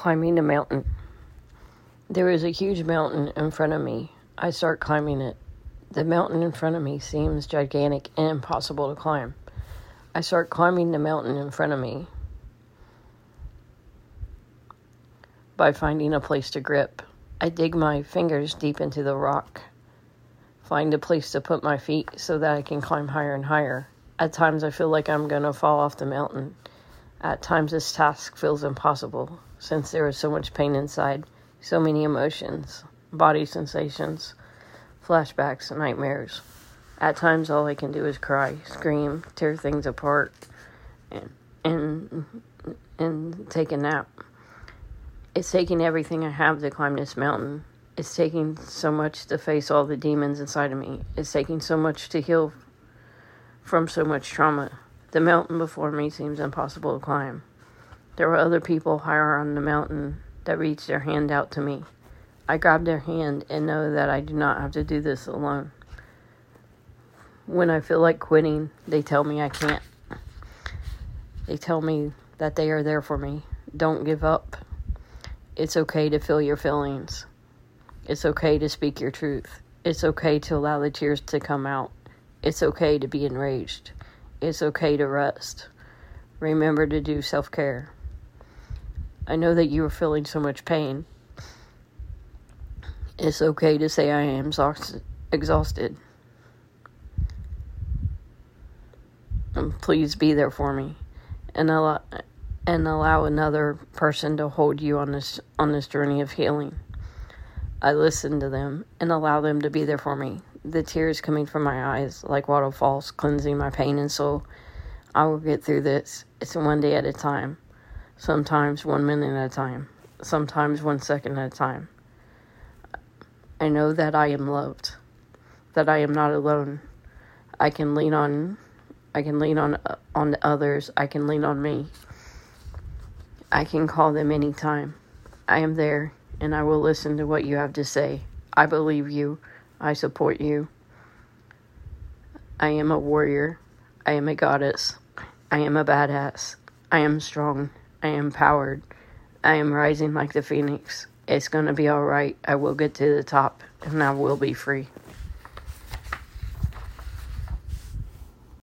climbing a mountain. There is a huge mountain in front of me. I start climbing it. The mountain in front of me seems gigantic and impossible to climb. I start climbing the mountain in front of me by finding a place to grip. I dig my fingers deep into the rock, find a place to put my feet so that I can climb higher and higher. At times, I feel like I'm going to fall off the mountain. At times, this task feels impossible since there is so much pain inside, so many emotions, body sensations, flashbacks, nightmares. At times, all I can do is cry, scream, tear things apart, and and and take a nap. It's taking everything I have to climb this mountain. It's taking so much to face all the demons inside of me. It's taking so much to heal from so much trauma. The mountain before me seems impossible to climb. There were other people higher on the mountain that reached their hand out to me. I grab their hand and know that I do not have to do this alone. When I feel like quitting, they tell me I can't. They tell me that they are there for me. Don't give up. It's okay to feel your feelings. It's okay to speak your truth. It's okay to allow the tears to come out. It's okay to be enraged. It's okay to rest. Remember to do self care. I know that you are feeling so much pain. It's okay to say I am exhausted. And please be there for me and allow, and allow another person to hold you on this on this journey of healing. I listen to them and allow them to be there for me. The tears coming from my eyes like waterfalls, cleansing my pain and soul I will get through this. It's one day at a time, sometimes one minute at a time, sometimes one second at a time. I know that I am loved, that I am not alone. I can lean on I can lean on on others. I can lean on me. I can call them anytime. I am there and I will listen to what you have to say. I believe you. I support you. I am a warrior. I am a goddess. I am a badass. I am strong. I am powered. I am rising like the phoenix. It's going to be all right. I will get to the top and I will be free.